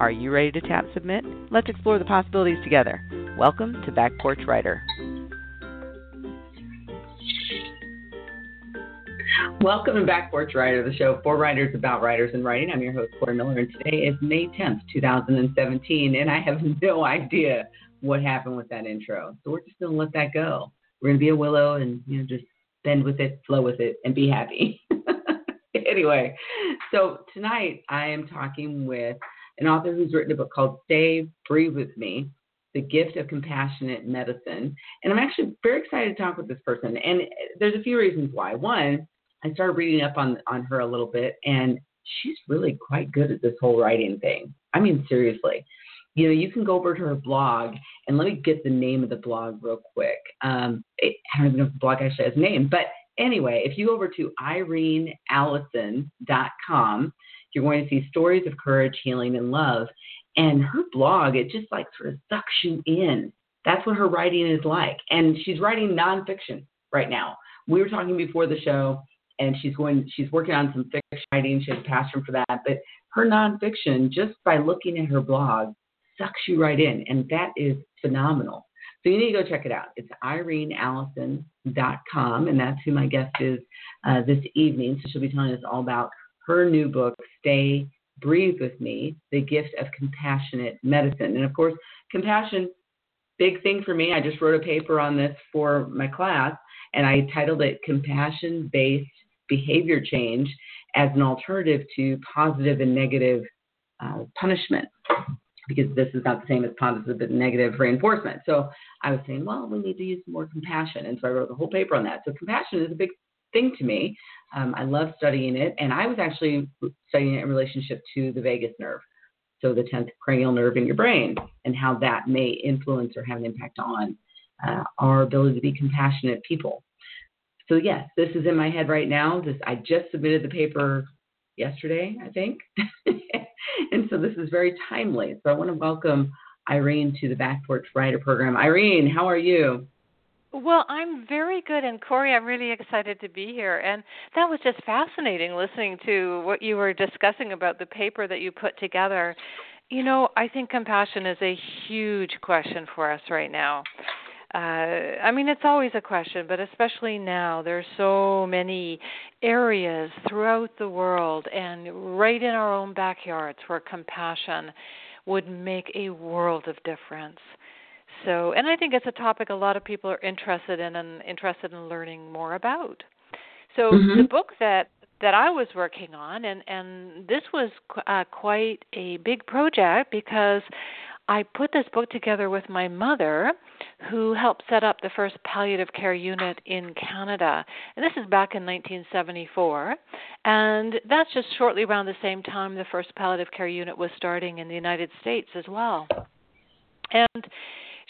Are you ready to tap submit? Let's explore the possibilities together. Welcome to Back Porch Writer. Welcome to Back Porch Writer, the show for writers about writers and writing. I'm your host, Corey Miller, and today is May 10th, 2017, and I have no idea what happened with that intro. So we're just going to let that go. We're going to be a willow and you know just bend with it, flow with it, and be happy. anyway, so tonight I am talking with an author who's written a book called Stay Breathe With Me The Gift of Compassionate Medicine. And I'm actually very excited to talk with this person. And there's a few reasons why. One, I started reading up on, on her a little bit, and she's really quite good at this whole writing thing. I mean, seriously. You know, you can go over to her blog, and let me get the name of the blog real quick. Um, I don't even know if the blog actually has a name, but anyway, if you go over to ireneallison.com, you're going to see stories of courage, healing, and love. And her blog, it just like sort of sucks you in. That's what her writing is like. And she's writing nonfiction right now. We were talking before the show, and she's going, she's working on some fiction writing. She has a passion for that. But her nonfiction, just by looking at her blog, sucks you right in. And that is phenomenal. So you need to go check it out. It's ireneallison.com, and that's who my guest is uh, this evening. So she'll be telling us all about her new book, Stay Breathe With Me The Gift of Compassionate Medicine. And of course, compassion, big thing for me. I just wrote a paper on this for my class, and I titled it Compassion Based Behavior Change as an Alternative to Positive and Negative uh, Punishment because this is not the same as positive and negative reinforcement. So I was saying, well, we need to use more compassion. And so I wrote the whole paper on that. So compassion is a big thing to me. Um, I love studying it. And I was actually studying it in relationship to the vagus nerve. So the 10th cranial nerve in your brain and how that may influence or have an impact on uh, our ability to be compassionate people. So yes, this is in my head right now. This, I just submitted the paper yesterday, I think. and so this is very timely. So I want to welcome Irene to the Back Porch Writer Program. Irene, how are you? Well, I'm very good, and Corey, I'm really excited to be here. And that was just fascinating listening to what you were discussing about the paper that you put together. You know, I think compassion is a huge question for us right now. Uh, I mean, it's always a question, but especially now, there's so many areas throughout the world and right in our own backyards where compassion would make a world of difference. So, and I think it's a topic a lot of people are interested in and interested in learning more about. So, mm-hmm. the book that that I was working on, and and this was uh, quite a big project because I put this book together with my mother, who helped set up the first palliative care unit in Canada. And this is back in 1974. And that's just shortly around the same time the first palliative care unit was starting in the United States as well. And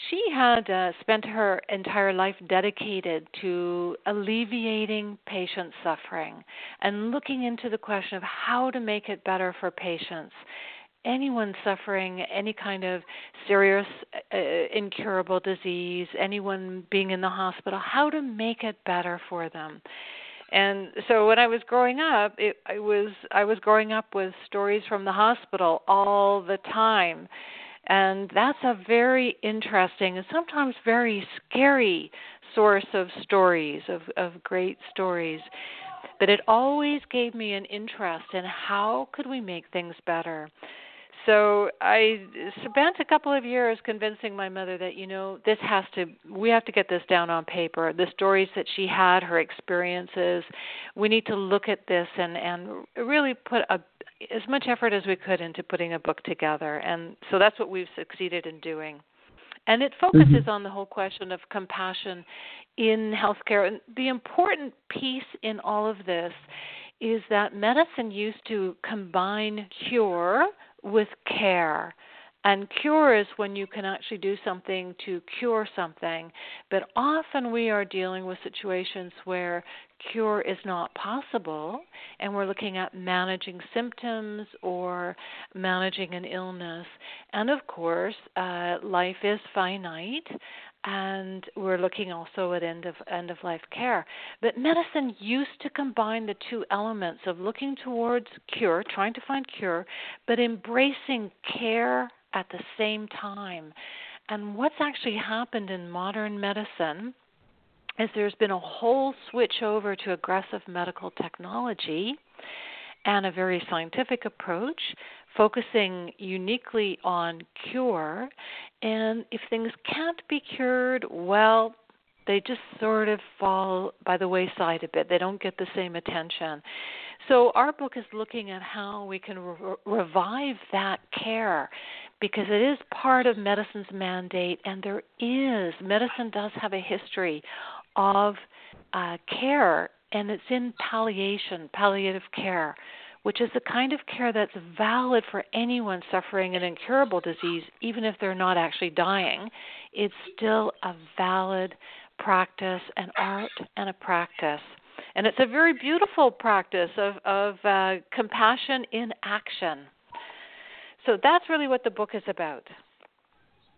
she had uh, spent her entire life dedicated to alleviating patient suffering and looking into the question of how to make it better for patients. Anyone suffering any kind of serious uh, incurable disease anyone being in the hospital how to make it better for them. And so when i was growing up it i was i was growing up with stories from the hospital all the time and that's a very interesting and sometimes very scary source of stories, of, of great stories. But it always gave me an interest in how could we make things better. So I spent a couple of years convincing my mother that you know this has to we have to get this down on paper. The stories that she had, her experiences, we need to look at this and and really put a as much effort as we could into putting a book together. And so that's what we've succeeded in doing. And it focuses mm-hmm. on the whole question of compassion in healthcare. And the important piece in all of this is that medicine used to combine cure with care. And cure is when you can actually do something to cure something. But often we are dealing with situations where cure is not possible, and we're looking at managing symptoms or managing an illness. And of course, uh, life is finite, and we're looking also at end of end of life care. But medicine used to combine the two elements of looking towards cure, trying to find cure, but embracing care at the same time. And what's actually happened in modern medicine is there's been a whole switch over to aggressive medical technology and a very scientific approach focusing uniquely on cure. And if things can't be cured, well, they just sort of fall by the wayside a bit. They don't get the same attention. So, our book is looking at how we can re- revive that care because it is part of medicine's mandate, and there is, medicine does have a history of uh, care, and it's in palliation, palliative care which is the kind of care that's valid for anyone suffering an incurable disease, even if they're not actually dying. It's still a valid practice, an art, and a practice. And it's a very beautiful practice of, of uh, compassion in action. So that's really what the book is about.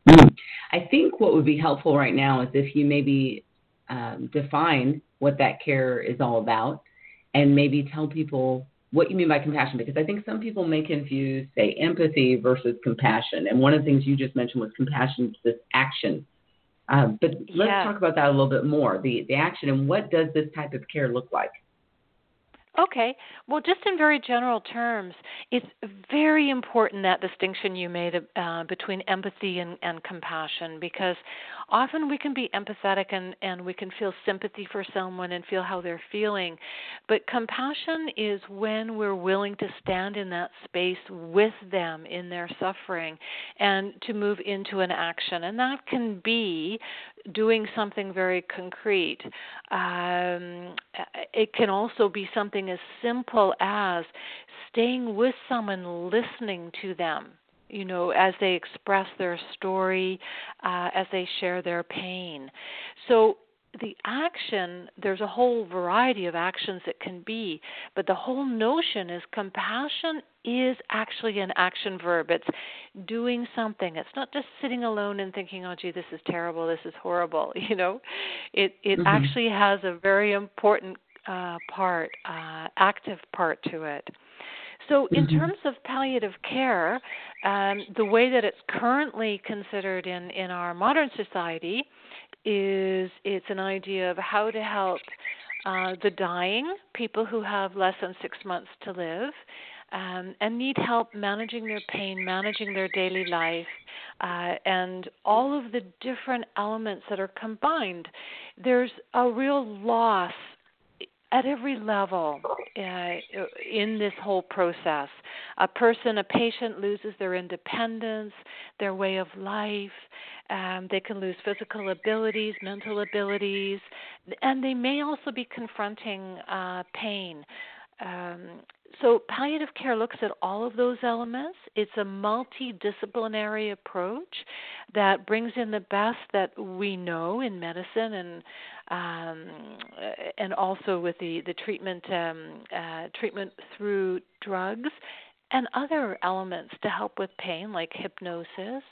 Hmm. I think what would be helpful right now is if you maybe um, define what that care is all about and maybe tell people what you mean by compassion because I think some people may confuse, say, empathy versus compassion. And one of the things you just mentioned was compassion, is this action. Um, but let's yeah. talk about that a little bit more the, the action and what does this type of care look like? Okay. Well, just in very general terms, it's very important that distinction you made uh, between empathy and, and compassion because often we can be empathetic and, and we can feel sympathy for someone and feel how they're feeling. But compassion is when we're willing to stand in that space with them in their suffering and to move into an action. And that can be doing something very concrete. Um, it can also be something as simple as staying with someone, listening to them. You know, as they express their story, uh, as they share their pain. So the action, there's a whole variety of actions it can be, but the whole notion is compassion is actually an action verb. It's doing something. It's not just sitting alone and thinking, "Oh, gee, this is terrible. This is horrible." You know, it it mm-hmm. actually has a very important uh, part, uh, active part to it. So, in mm-hmm. terms of palliative care, um, the way that it's currently considered in in our modern society is it's an idea of how to help uh, the dying, people who have less than six months to live, um, and need help managing their pain, managing their daily life, uh, and all of the different elements that are combined. There's a real loss at every level uh, in this whole process. A person, a patient loses their independence, their way of life. Um, they can lose physical abilities, mental abilities, and they may also be confronting uh, pain. Um, so, palliative care looks at all of those elements. It's a multidisciplinary approach that brings in the best that we know in medicine and um, and also with the the treatment um, uh, treatment through drugs and other elements to help with pain like hypnosis,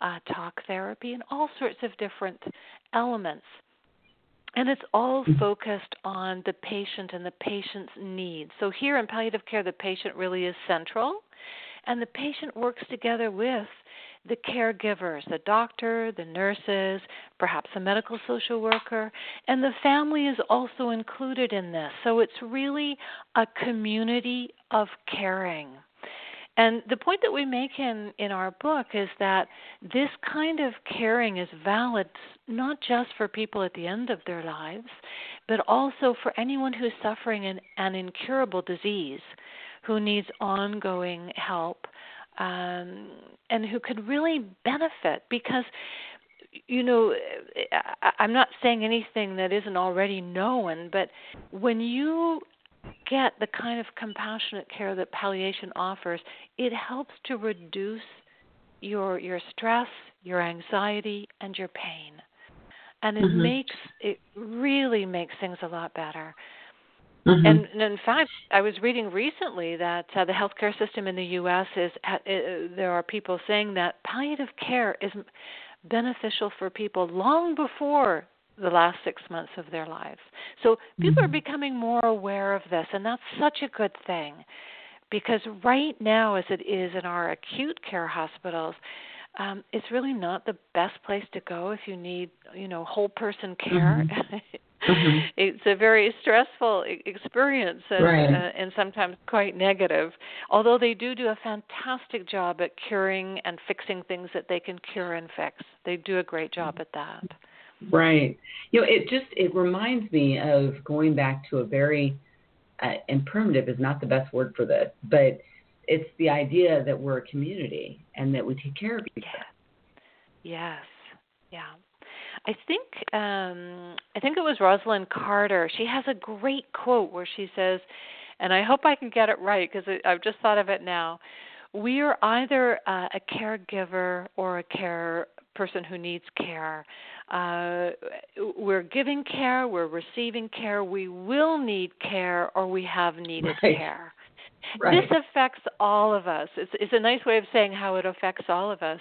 uh, talk therapy, and all sorts of different elements. And it's all mm-hmm. focused on the patient and the patient's needs. So here in palliative care, the patient really is central, and the patient works together with the caregivers, the doctor, the nurses, perhaps a medical social worker, and the family is also included in this. So it's really a community of caring. And the point that we make in, in our book is that this kind of caring is valid not just for people at the end of their lives, but also for anyone who's suffering an, an incurable disease, who needs ongoing help, um, and who could really benefit because you know, I'm not saying anything that isn't already known, but when you get the kind of compassionate care that palliation offers, it helps to reduce your your stress, your anxiety, and your pain. And it mm-hmm. makes it really makes things a lot better. Mm-hmm. And, and, in fact, I was reading recently that uh, the healthcare system in the U.S. is uh, there are people saying that palliative care is beneficial for people long before the last six months of their lives. So people mm-hmm. are becoming more aware of this, and that's such a good thing because right now, as it is in our acute care hospitals, um, it's really not the best place to go if you need, you know, whole person care. Mm-hmm. mm-hmm. It's a very stressful experience and, right. uh, and sometimes quite negative. Although they do do a fantastic job at curing and fixing things that they can cure and fix. They do a great job at that. Right. You know, it just it reminds me of going back to a very uh, and primitive is not the best word for this, but it's the idea that we're a community and that we take care of each other. Yes. Yeah. I think um I think it was Rosalynn Carter. She has a great quote where she says, and I hope I can get it right because I've just thought of it now. We are either uh, a caregiver or a care person who needs care. Uh, we're giving care, we're receiving care, we will need care, or we have needed right. care. Right. This affects all of us. It's, it's a nice way of saying how it affects all of us.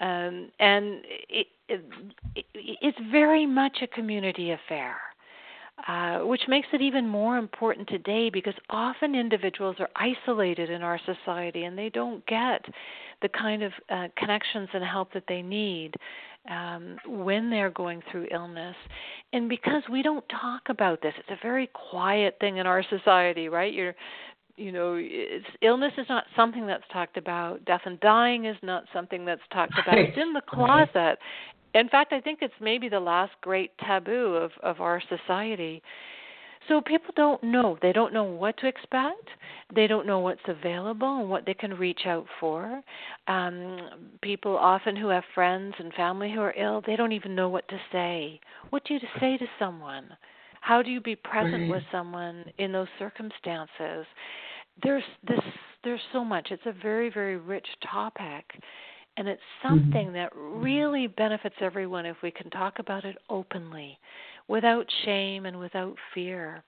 Um, and it, it, it's very much a community affair. Uh, which makes it even more important today because often individuals are isolated in our society and they don't get the kind of uh, connections and help that they need um, when they're going through illness. And because we don't talk about this, it's a very quiet thing in our society, right? You're you know it's illness is not something that's talked about. Death and dying is not something that's talked about. It's in the closet. In fact i think it's maybe the last great taboo of of our society so people don't know. They don't know what to expect. They don't know what's available and what they can reach out for. Um, people often who have friends and family who are ill, they don't even know what to say. What do you say to someone? How do you be present with someone in those circumstances? There's this. There's so much. It's a very very rich topic. And it's mm-hmm. something mm-hmm. that really benefits everyone if we can talk about it openly without shame and without fear.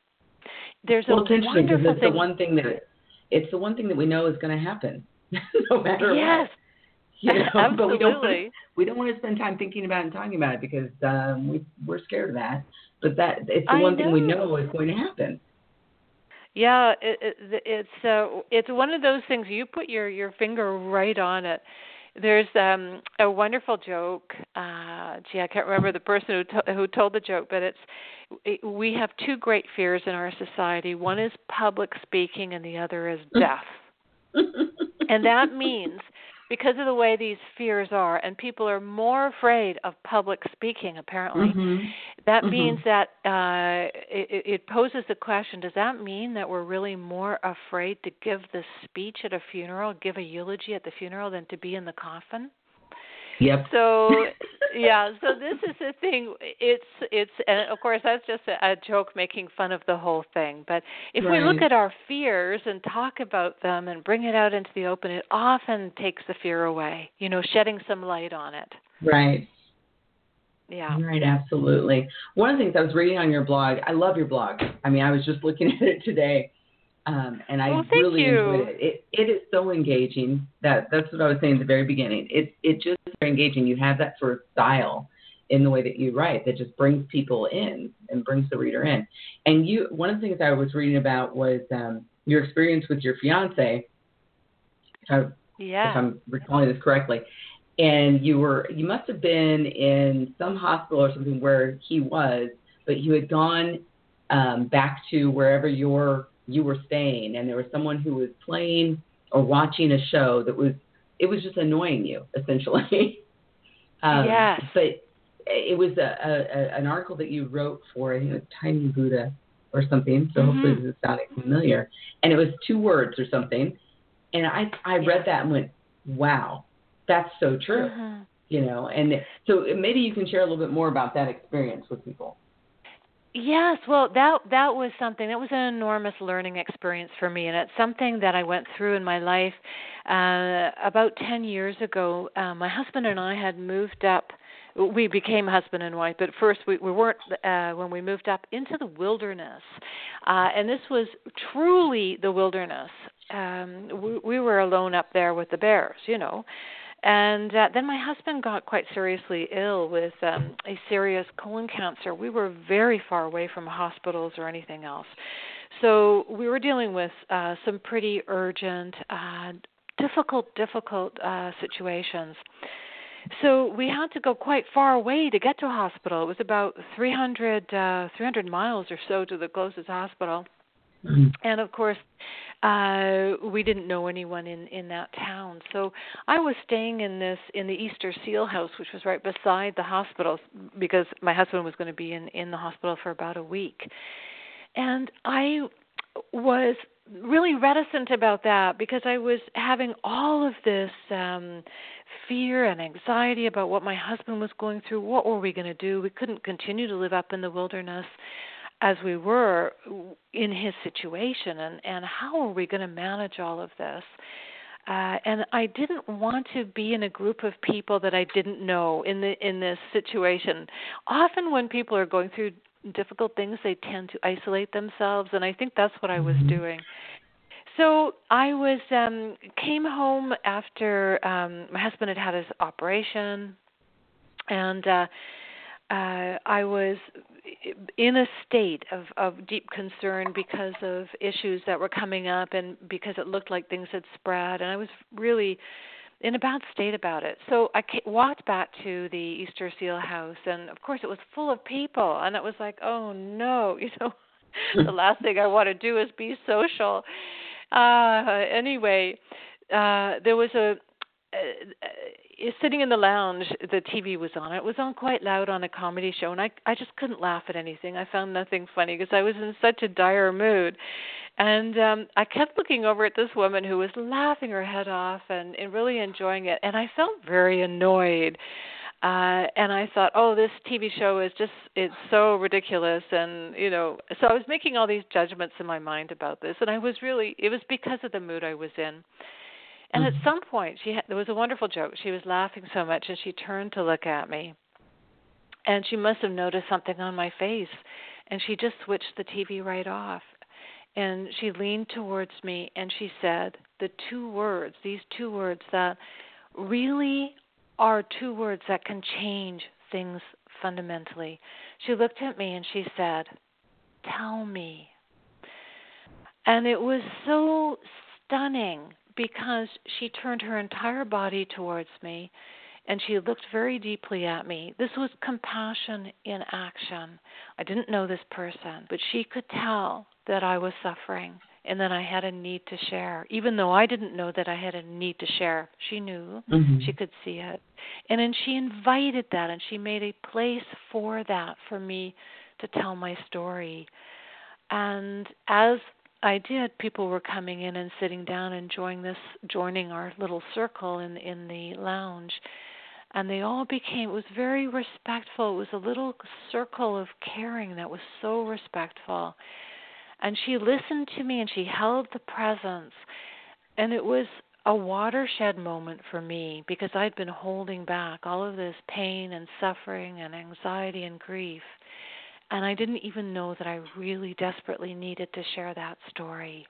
There's well, a it's interesting because it's the one thing that it's the one thing that we know is going to happen, no matter yes. what. You know, Absolutely. But we don't, want, we don't want to spend time thinking about it and talking about it because um, we we're scared of that. But that it's the I one know. thing we know is going to happen. Yeah, it, it, it's uh, it's one of those things. You put your your finger right on it. There's um, a wonderful joke. Uh, gee, I can't remember the person who to- who told the joke, but it's it, we have two great fears in our society. One is public speaking, and the other is death. and that means because of the way these fears are, and people are more afraid of public speaking, apparently, mm-hmm. that mm-hmm. means that uh, it, it poses the question does that mean that we're really more afraid to give the speech at a funeral, give a eulogy at the funeral, than to be in the coffin? Yep. So yeah, so this is the thing. It's it's and of course that's just a, a joke making fun of the whole thing. But if right. we look at our fears and talk about them and bring it out into the open, it often takes the fear away. You know, shedding some light on it. Right. Yeah. Right, absolutely. One of the things I was reading on your blog, I love your blog. I mean, I was just looking at it today um, and I well, really you. enjoyed it. it. It is so engaging. That that's what I was saying at the very beginning. It it just very engaging. You have that sort of style in the way that you write that just brings people in and brings the reader in. And you, one of the things I was reading about was um, your experience with your fiance. If, I, yeah. if I'm recalling this correctly, and you were you must have been in some hospital or something where he was, but you had gone um, back to wherever your you were staying, and there was someone who was playing or watching a show that was it was just annoying you essentially. um, yes. But it was a, a, an article that you wrote for I think Tiny Buddha or something. So mm-hmm. hopefully this is sounding familiar. And it was two words or something. And I I read that and went, wow, that's so true. Mm-hmm. You know, and so maybe you can share a little bit more about that experience with people. Yes, well, that that was something that was an enormous learning experience for me, and it's something that I went through in my life. Uh, about ten years ago, uh, my husband and I had moved up. We became husband and wife, but first we, we weren't uh, when we moved up into the wilderness, uh, and this was truly the wilderness. Um, we, we were alone up there with the bears, you know. And uh, then my husband got quite seriously ill with um, a serious colon cancer. We were very far away from hospitals or anything else. So we were dealing with uh, some pretty urgent, uh, difficult, difficult uh, situations. So we had to go quite far away to get to a hospital. It was about 300, uh, 300 miles or so to the closest hospital. Mm-hmm. And of course, uh we didn't know anyone in in that town. So i was staying in this in the easter seal house which was right beside the hospital because my husband was going to be in in the hospital for about a week. And i was really reticent about that because i was having all of this um fear and anxiety about what my husband was going through. What were we going to do? We couldn't continue to live up in the wilderness as we were in his situation and and how are we going to manage all of this uh, and I didn't want to be in a group of people that I didn't know in the in this situation. Often, when people are going through difficult things, they tend to isolate themselves, and I think that's what I was mm-hmm. doing. So I was um came home after um my husband had had his operation, and uh, uh I was in a state of, of deep concern because of issues that were coming up and because it looked like things had spread and I was really in a bad state about it. So I walked back to the Easter Seal House and of course it was full of people and it was like, "Oh no, you know, the last thing I want to do is be social." Uh anyway, uh there was a uh, sitting in the lounge, the TV was on. It was on quite loud on a comedy show, and I I just couldn't laugh at anything. I found nothing funny because I was in such a dire mood, and um I kept looking over at this woman who was laughing her head off and, and really enjoying it, and I felt very annoyed. Uh, and I thought, oh, this TV show is just, it's so ridiculous. And, you know, so I was making all these judgments in my mind about this. And I was really, it was because of the mood I was in. And mm-hmm. at some point, she had, there was a wonderful joke. She was laughing so much, and she turned to look at me, and she must have noticed something on my face, and she just switched the TV right off. And she leaned towards me, and she said the two words, these two words that really are two words that can change things fundamentally. She looked at me and she said, Tell me. And it was so stunning because she turned her entire body towards me and she looked very deeply at me. This was compassion in action. I didn't know this person, but she could tell that I was suffering and that I had a need to share. Even though I didn't know that I had a need to share, she knew. Mm-hmm. She could see it. And then she invited that and she made a place for that for me to tell my story. And as I did. People were coming in and sitting down, enjoying this, joining our little circle in in the lounge, and they all became. It was very respectful. It was a little circle of caring that was so respectful, and she listened to me and she held the presence, and it was a watershed moment for me because I'd been holding back all of this pain and suffering and anxiety and grief and I didn't even know that I really desperately needed to share that story.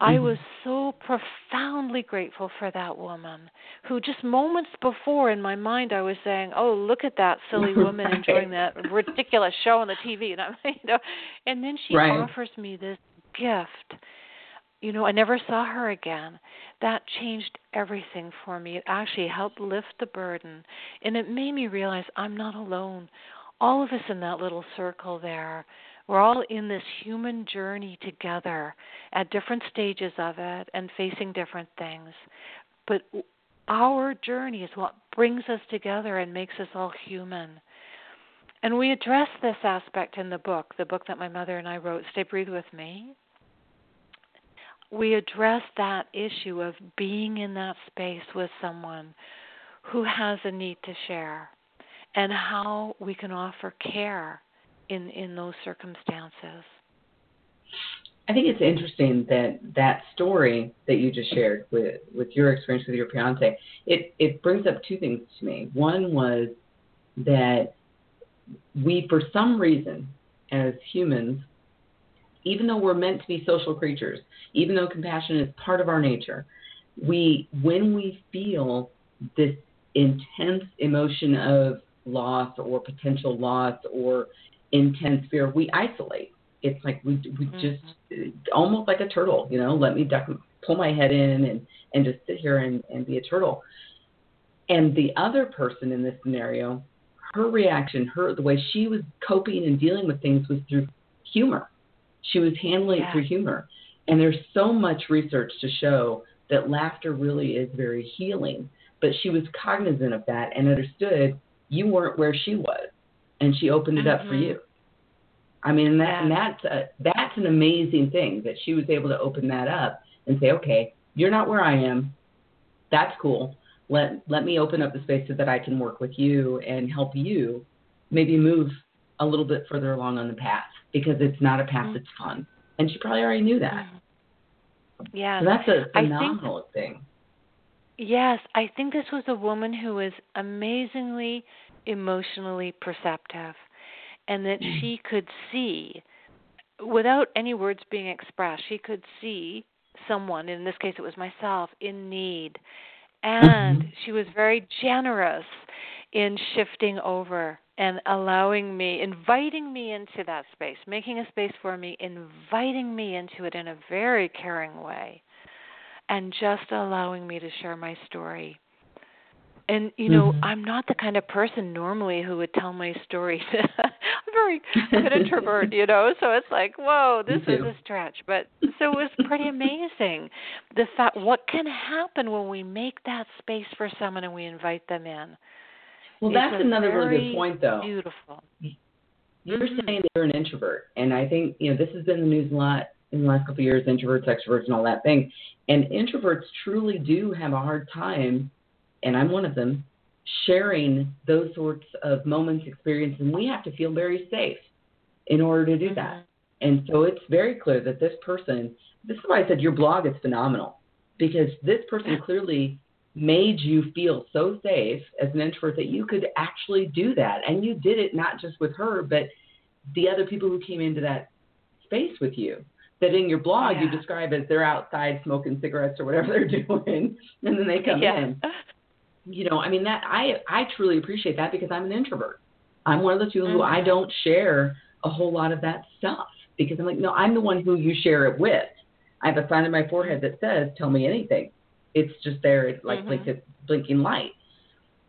I mm-hmm. was so profoundly grateful for that woman who just moments before in my mind I was saying, "Oh, look at that silly woman right. enjoying that ridiculous show on the TV," and I'm, you know, and then she right. offers me this gift. You know, I never saw her again. That changed everything for me. It actually helped lift the burden, and it made me realize I'm not alone all of us in that little circle there We're all in this human journey together at different stages of it and facing different things. But our journey is what brings us together and makes us all human. And we address this aspect in the book, the book that my mother and I wrote, Stay Breathe With Me. We address that issue of being in that space with someone who has a need to share and how we can offer care in, in those circumstances. I think it's interesting that that story that you just shared with with your experience with your fiance, it it brings up two things to me. One was that we, for some reason, as humans, even though we're meant to be social creatures, even though compassion is part of our nature, we when we feel this intense emotion of loss or potential loss or intense fear, we isolate it's like we we mm-hmm. just almost like a turtle, you know. Let me duck, pull my head in, and and just sit here and and be a turtle. And the other person in this scenario, her reaction, her the way she was coping and dealing with things was through humor. She was handling yeah. it through humor. And there's so much research to show that laughter really is very healing. But she was cognizant of that and understood you weren't where she was, and she opened it mm-hmm. up for mm-hmm. you. I mean, that, yeah. and that's a, that's an amazing thing that she was able to open that up and say, okay, you're not where I am. That's cool. Let let me open up the space so that I can work with you and help you maybe move a little bit further along on the path because it's not a path mm-hmm. that's fun. And she probably already knew that. Mm-hmm. Yeah. So that's a phenomenal think, thing. Yes, I think this was a woman who was amazingly emotionally perceptive and that mm. she could see without any words being expressed she could see someone in this case it was myself in need and mm-hmm. she was very generous in shifting over and allowing me inviting me into that space making a space for me inviting me into it in a very caring way and just allowing me to share my story. And you know mm-hmm. i'm not the kind of person normally who would tell my story. I'm very an introvert you know so it's like whoa this is a stretch. But so it was pretty amazing the fact what can happen when we make that space for someone and we invite them in. Well it's that's another really good point though. beautiful. You're mm-hmm. saying you're an introvert and i think you know this has been the news a lot in the last couple of years introverts extroverts and all that thing and introverts truly do have a hard time and I'm one of them, sharing those sorts of moments, experiences, and we have to feel very safe in order to do that. Mm-hmm. And so it's very clear that this person, this is why I said your blog is phenomenal, because this person clearly made you feel so safe as an introvert that you could actually do that. And you did it not just with her, but the other people who came into that space with you. That in your blog yeah. you describe as they're outside smoking cigarettes or whatever they're doing, and then they come yeah. in you know, I mean that I I truly appreciate that because I'm an introvert. I'm one of those people mm-hmm. who I don't share a whole lot of that stuff because I'm like, no, I'm the one who you share it with. I have a sign on my forehead that says, "Tell me anything." It's just there, it's like mm-hmm. like a blinking light.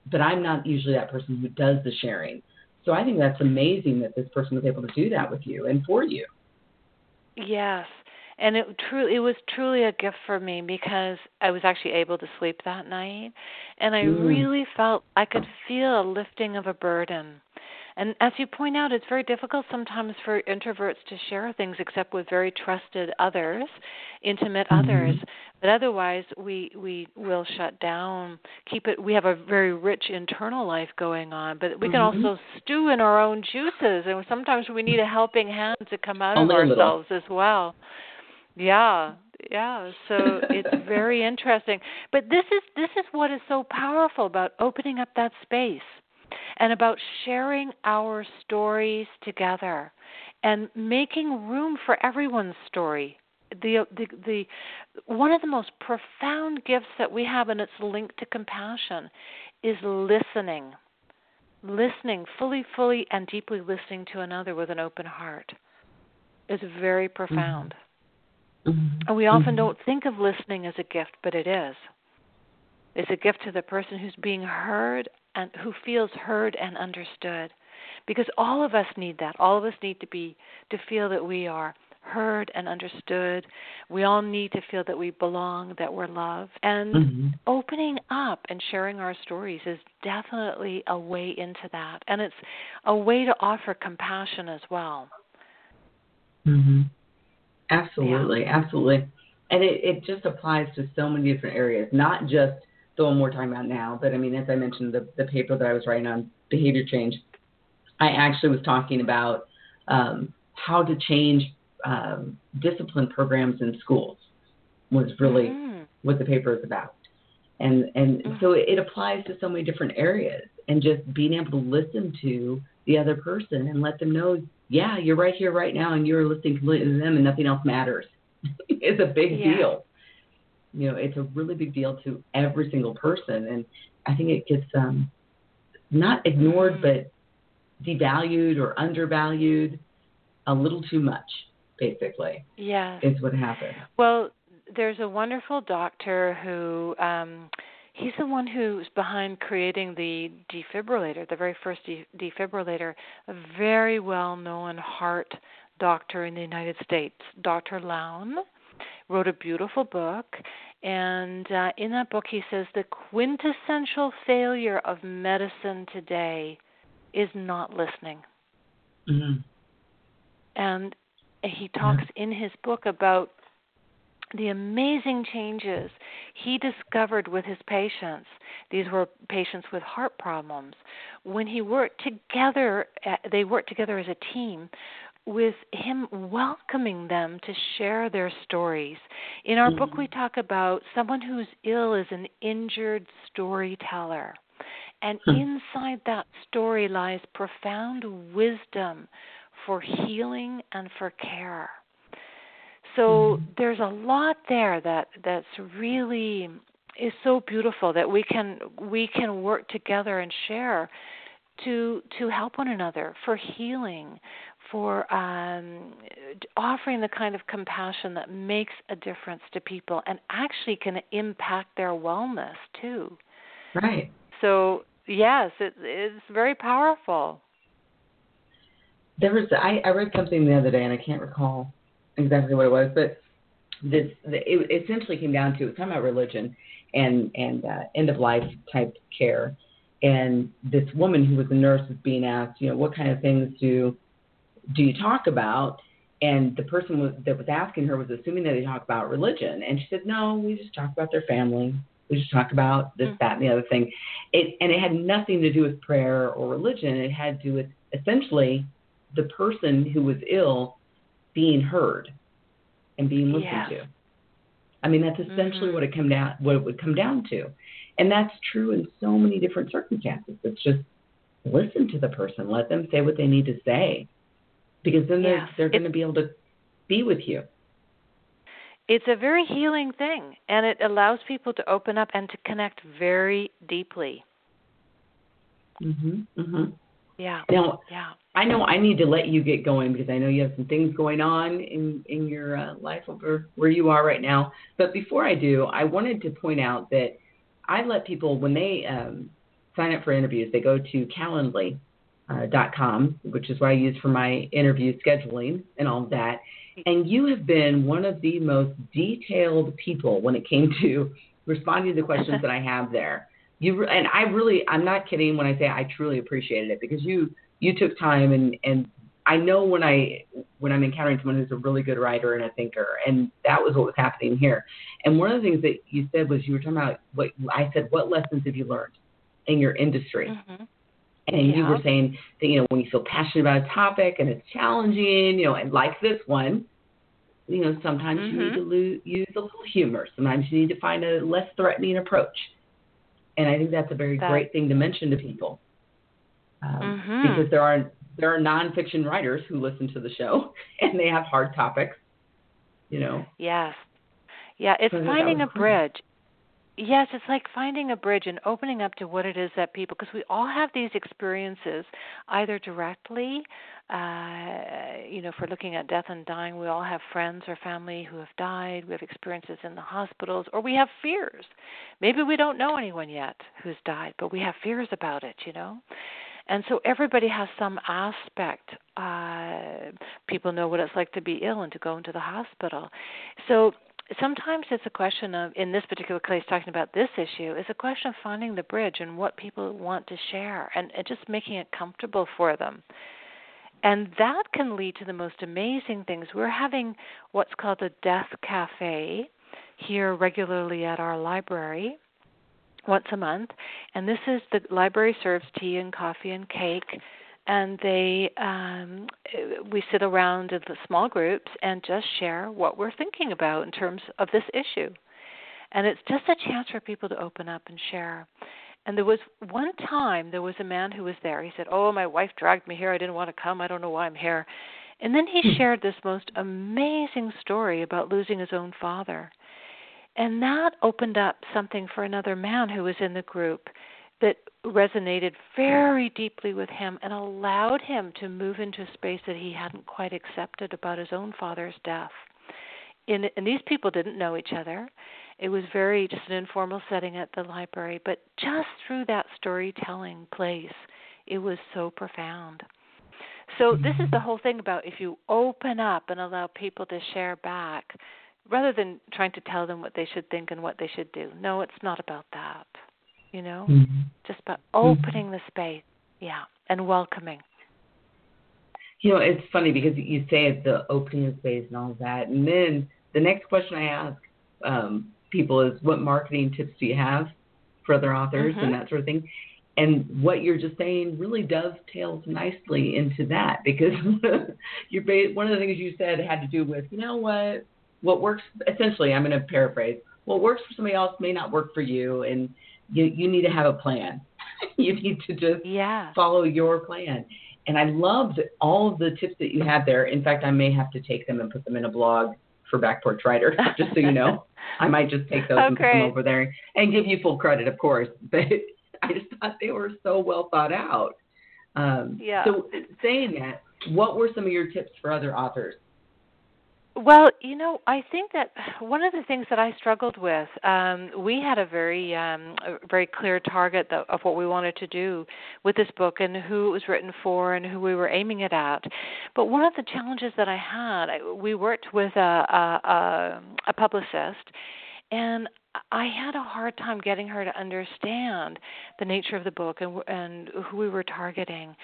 But I'm not usually that person who does the sharing. So I think that's amazing that this person was able to do that with you and for you. Yes, and it truly it was truly a gift for me because I was actually able to sleep that night and I mm. really felt I could feel a lifting of a burden. And as you point out, it's very difficult sometimes for introverts to share things except with very trusted others, intimate mm-hmm. others. But otherwise, we we will shut down. Keep it. We have a very rich internal life going on, but we can mm-hmm. also stew in our own juices, and sometimes we need a helping hand to come out Only of ourselves as well. Yeah, yeah. So it's very interesting. But this is this is what is so powerful about opening up that space and about sharing our stories together and making room for everyone's story. The, the the one of the most profound gifts that we have and it's linked to compassion is listening. Listening fully fully and deeply listening to another with an open heart is very profound. Mm-hmm. And we often mm-hmm. don't think of listening as a gift, but it is. It's a gift to the person who's being heard and who feels heard and understood. Because all of us need that. All of us need to be to feel that we are heard and understood. We all need to feel that we belong that we're loved. And mm-hmm. opening up and sharing our stories is definitely a way into that. And it's a way to offer compassion as well. Mm-hmm. absolutely. Yeah. absolutely. And it, it just applies to so many different areas not just the one we're talking about now but i mean as i mentioned the, the paper that i was writing on behavior change I actually was talking about um, how to change um, discipline programs in schools was really mm-hmm. what the paper is about. And and mm-hmm. so it, it applies to so many different areas and just being able to listen to the other person and let them know, yeah, you're right here right now and you're listening completely to them and nothing else matters. it's a big yeah. deal. You know, it's a really big deal to every single person and I think it gets um not ignored mm-hmm. but devalued or undervalued a little too much, basically. Yeah. Is what happened. Well, there's a wonderful doctor who um he's the one who's behind creating the defibrillator, the very first de- defibrillator, a very well-known heart doctor in the United States, Dr. Lown, wrote a beautiful book and uh, in that book he says the quintessential failure of medicine today is not listening. Mm-hmm. And he talks in his book about the amazing changes he discovered with his patients. These were patients with heart problems. When he worked together, uh, they worked together as a team with him welcoming them to share their stories. In our mm-hmm. book, we talk about someone who's ill is an injured storyteller. And hmm. inside that story lies profound wisdom for healing and for care. So hmm. there's a lot there that that's really is so beautiful that we can we can work together and share to to help one another for healing for um, offering the kind of compassion that makes a difference to people and actually can impact their wellness too right so yes, it, it's very powerful. There was I, I read something the other day, and I can't recall exactly what it was, but this it essentially came down to it was talking about religion and and uh, end of life type care. And this woman who was a nurse was being asked, you know, what kind of things do do you talk about? And the person was, that was asking her was assuming that they talk about religion, and she said, no, we just talk about their family, we just talk about this, mm-hmm. that, and the other thing. It, and it had nothing to do with prayer or religion. It had to do with essentially the person who was ill being heard and being listened yeah. to. I mean, that's essentially mm-hmm. what it come down what it would come down to, and that's true in so many different circumstances. It's just listen to the person, let them say what they need to say, because then they're they're going to be able to be with you. It's a very healing thing and it allows people to open up and to connect very deeply. Mhm mhm yeah now yeah. I know i need to let you get going because i know you have some things going on in in your uh, life over where you are right now. But before i do i wanted to point out that i let people when they um, sign up for interviews they go to calendly dot com, which is what I use for my interview scheduling and all of that. And you have been one of the most detailed people when it came to responding to the questions that I have there. You and I really, I'm not kidding when I say I truly appreciated it because you you took time and and I know when I when I'm encountering someone who's a really good writer and a thinker, and that was what was happening here. And one of the things that you said was you were talking about what I said. What lessons have you learned in your industry? Mm-hmm. And yeah. you were saying that, you know, when you feel passionate about a topic and it's challenging, you know, and like this one, you know, sometimes mm-hmm. you need to lo- use a little humor. Sometimes you need to find a less threatening approach. And I think that's a very that, great thing to mention to people. Um, mm-hmm. Because there are there are nonfiction writers who listen to the show and they have hard topics, you know. Yes. Yeah, it's so finding a bridge yes, it's like finding a bridge and opening up to what it is that people, because we all have these experiences, either directly, uh, you know, we're looking at death and dying, we all have friends or family who have died. We have experiences in the hospitals, or we have fears. Maybe we don't know anyone yet who's died, but we have fears about it, you know. And so everybody has some aspect. Uh, people know what it's like to be ill and to go into the hospital. So sometimes it's a question of, in this particular case, talking about this issue, is a question of finding the bridge and what people want to share and, and just making it comfortable for them. And that can lead to the most amazing things. We're having what's called a death cafe here regularly at our library once a month. And this is the library serves tea and coffee and cake and they um, we sit around in the small groups and just share what we're thinking about in terms of this issue. And it's just a chance for people to open up and share. And there was one time there was a man who was there. He said oh my wife dragged me here. I didn't want to come. I don't know why i'm here. And then he hmm. shared this most amazing story about losing his own father. And that opened up something for another man who was in the group that resonated very deeply with him and allowed him to move into a space that he hadn't quite accepted about his own father's death. In, and these people didn't know each other. It was very just an informal setting at the library, but just through that storytelling place, it was so profound. So this is the mm-hmm. whole thing about if you open up and allow people to share back, rather than trying to tell them what they should think and what they should do. No, it's not about that you know, mm-hmm. just by opening mm-hmm. the space, yeah, and welcoming. You know, it's funny because you say the opening of space and all that, and then the next question I ask um, people is, "What marketing tips do you have for other authors mm-hmm. and that sort of thing?" And what you're just saying really dovetails nicely into that because you're one of the things you said had to do with, you know what, what works. Essentially, I'm going to paraphrase. What works for somebody else may not work for you, and you you need to have a plan. you need to just yeah. follow your plan. And I loved all of the tips that you had there. In fact, I may have to take them and put them in a blog for Back Porch Writer, just so you know. I might just take those oh, and put them over there and give you full credit, of course. But I just thought they were so well thought out. Um, yeah. So, saying that, what were some of your tips for other authors? Well, you know, I think that one of the things that I struggled with, um, we had a very, um, a very clear target of what we wanted to do with this book and who it was written for and who we were aiming it at. But one of the challenges that I had, we worked with a, a, a, a publicist, and I had a hard time getting her to understand the nature of the book and and who we were targeting.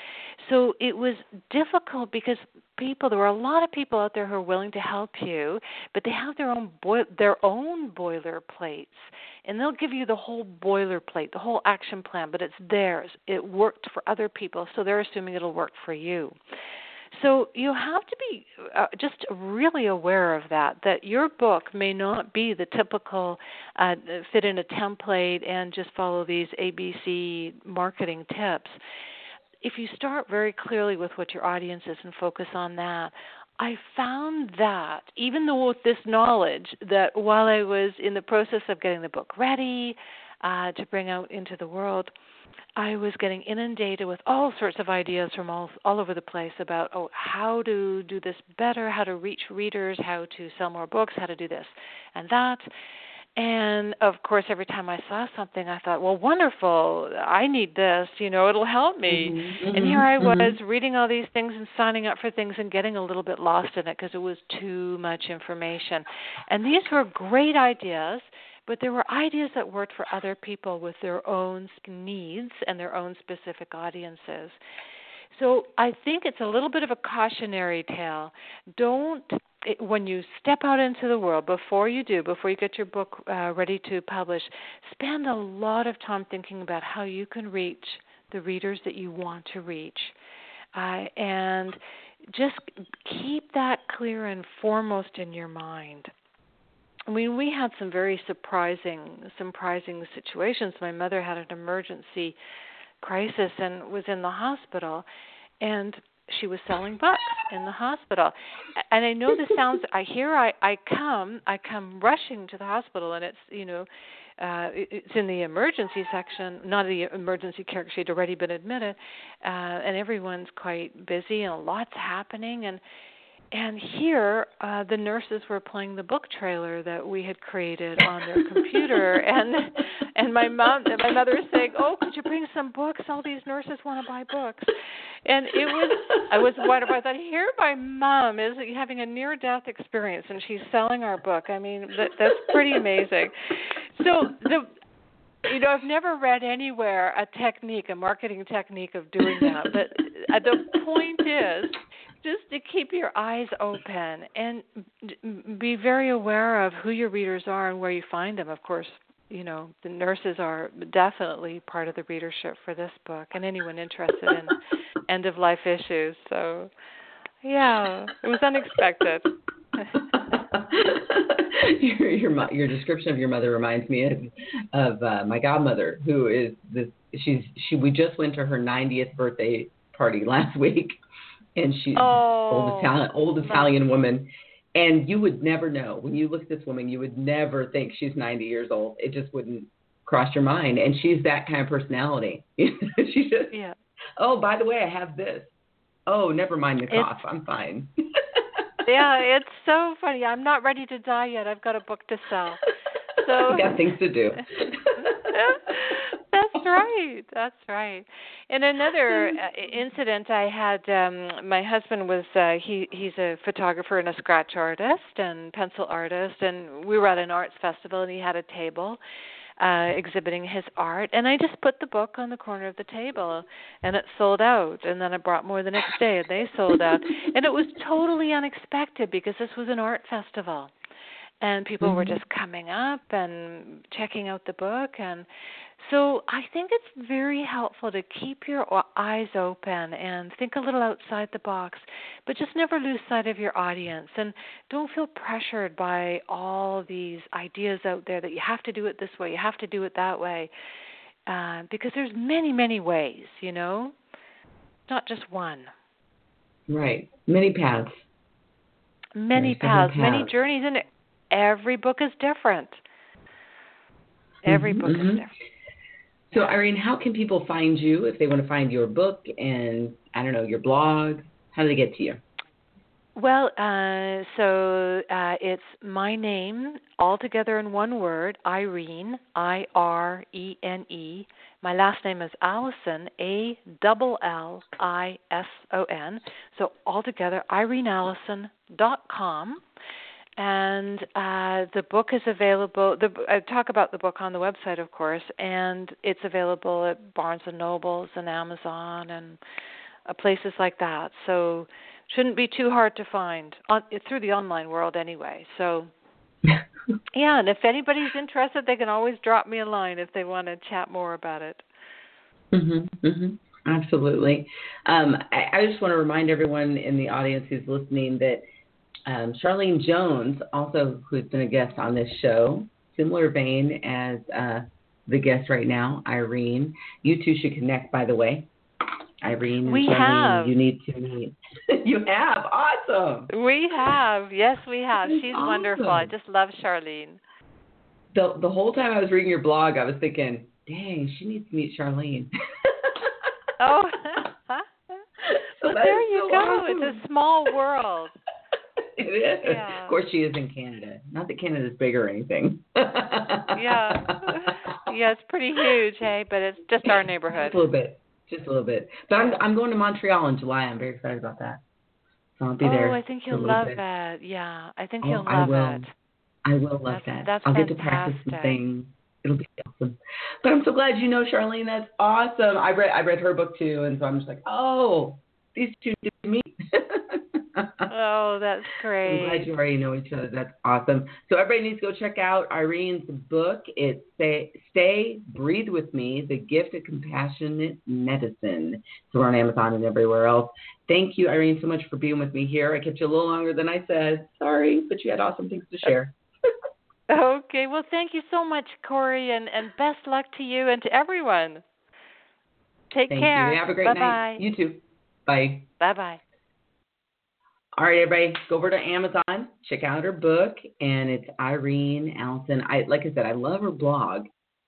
So it was difficult because people there were a lot of people out there who are willing to help you, but they have their own boil, their own boilerplates, and they'll give you the whole boilerplate, the whole action plan, but it's theirs. It worked for other people, so they're assuming it'll work for you. So you have to be uh, just really aware of that. That your book may not be the typical uh, fit in a template and just follow these ABC marketing tips. If you start very clearly with what your audience is and focus on that, I found that even though with this knowledge that while I was in the process of getting the book ready uh, to bring out into the world, I was getting inundated with all sorts of ideas from all all over the place about oh how to do this better, how to reach readers, how to sell more books, how to do this and that. And of course, every time I saw something, I thought, "Well, wonderful! I need this. You know, it'll help me." Mm-hmm, and here I mm-hmm. was reading all these things and signing up for things and getting a little bit lost in it because it was too much information. And these were great ideas but there were ideas that worked for other people with their own needs and their own specific audiences. So I think it's a little bit of a cautionary tale. Don't when you step out into the world before you do before you get your book uh, ready to publish spend a lot of time thinking about how you can reach the readers that you want to reach uh, and just keep that clear and foremost in your mind I mean, we had some very surprising, surprising situations. My mother had an emergency crisis and was in the hospital, and she was selling books in the hospital. And I know this sounds. I hear I I come I come rushing to the hospital, and it's you know uh, it's in the emergency section, not the emergency care. She'd already been admitted, uh, and everyone's quite busy and a lots happening. And and here uh the nurses were playing the book trailer that we had created on their computer. And and my mom and my mother was saying oh could you bring some books? All these nurses want to buy books. And it was i was wonderful i thought here my mom is having a near death experience and she's selling our book. I mean that that's pretty amazing. So the you know, I've never read anywhere a technique, a marketing technique of doing that. But uh, the point is, just to keep your eyes open and be very aware of who your readers are and where you find them. Of course, you know the nurses are definitely part of the readership for this book, and anyone interested in end of life issues. So, yeah, it was unexpected. your your your description of your mother reminds me of of uh, my godmother, who is this. She's she. We just went to her 90th birthday party last week, and she's oh, old Italian old Italian woman. And you would never know when you look at this woman, you would never think she's 90 years old. It just wouldn't cross your mind. And she's that kind of personality. she just, yeah. oh, by the way, I have this. Oh, never mind the cough. It's, I'm fine. yeah, it's so funny. I'm not ready to die yet. I've got a book to sell. So I got things to do. That's right. That's right. In another uh, incident, I had um my husband was uh, he he's a photographer and a scratch artist and pencil artist, and we were at an arts festival, and he had a table uh exhibiting his art and I just put the book on the corner of the table and it sold out and then I brought more the next day and they sold out and it was totally unexpected because this was an art festival and people mm-hmm. were just coming up and checking out the book and so I think it's very helpful to keep your eyes open and think a little outside the box, but just never lose sight of your audience and don't feel pressured by all these ideas out there that you have to do it this way, you have to do it that way, uh, because there's many, many ways, you know, not just one. Right, many paths. Many paths, paths, many journeys, and every book is different. Every mm-hmm, book mm-hmm. is different. So, Irene, how can people find you if they want to find your book and, I don't know, your blog? How do they get to you? Well, uh, so uh, it's my name all together in one word, Irene, I R E N E. My last name is Allison, A double L I S O N. So all together, IreneAllison.com and uh, the book is available. The, I talk about the book on the website, of course, and it's available at Barnes and Nobles and Amazon and uh, places like that. So shouldn't be too hard to find on, through the online world anyway. So yeah, and if anybody's interested, they can always drop me a line if they want to chat more about it. Mhm. Mhm. Absolutely. Um, I, I just want to remind everyone in the audience who's listening that um, Charlene Jones, also who's been a guest on this show, similar vein as uh, the guest right now, Irene. You two should connect, by the way. Irene we Charlene, have. you need to meet. you have. Awesome. We have. Yes, we have. She's awesome. wonderful. I just love Charlene. The the whole time I was reading your blog, I was thinking, dang, she needs to meet Charlene. oh. so well, there you so go. Awesome. It's a small world. it is. Yeah. Of course, she is in Canada. Not that Canada's big or anything. yeah. Yeah, it's pretty huge, hey, but it's just our neighborhood. Just a little bit. Just a little bit. But I'm I'm going to Montreal in July. I'm very excited about that. So I'll be oh, there. Oh, I think you'll love bit. that. Yeah, I think oh, you'll love I will. it. I will love that's, that. That's I'll fantastic. get to practice some things. It'll be awesome. But I'm so glad you know Charlene. That's awesome. I read I read her book too, and so I'm just like, oh, these two did meet. oh, that's great. I'm glad you already know each other. That's awesome. So everybody needs to go check out Irene's book. It's Stay, Stay Breathe With Me, The Gift of Compassionate Medicine. So we're on Amazon and everywhere else. Thank you, Irene, so much for being with me here. I kept you a little longer than I said. Sorry, but you had awesome things to share. okay. Well, thank you so much, Corey, and, and best luck to you and to everyone. Take Thank care. You. Have a great Bye-bye. night. You too. Bye. Bye bye. All right, everybody, go over to Amazon, check out her book, and it's Irene Allison. I like I said, I love her blog,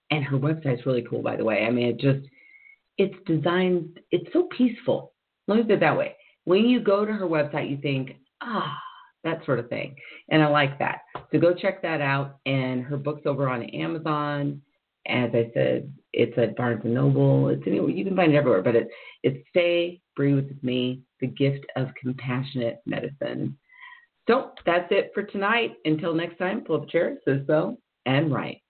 and her website's really cool, by the way. I mean, it just it's designed, it's so peaceful. Let me put it that way. When you go to her website, you think, ah, that sort of thing, and I like that. So go check that out. And her book's over on Amazon. As I said, it's at Barnes and Noble. It's anywhere you can find it everywhere, but it's it's Stay Breathe with Me the gift of compassionate medicine. So that's it for tonight. Until next time, pull up a chair, so so, and write.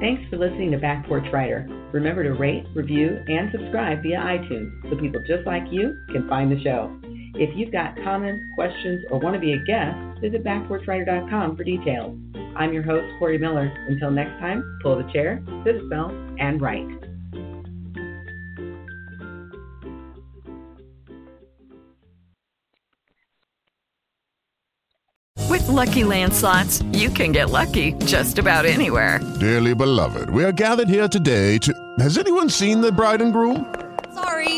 Thanks for listening to Back Porch Writer. Remember to rate, review, and subscribe via iTunes so people just like you can find the show. If you've got comments, questions, or want to be a guest, visit backporchwriter.com for details. I'm your host, Corey Miller. Until next time, pull the chair, sit a spell, and write. With Lucky Land slots, you can get lucky just about anywhere. Dearly beloved, we are gathered here today to. Has anyone seen the bride and groom? Sorry,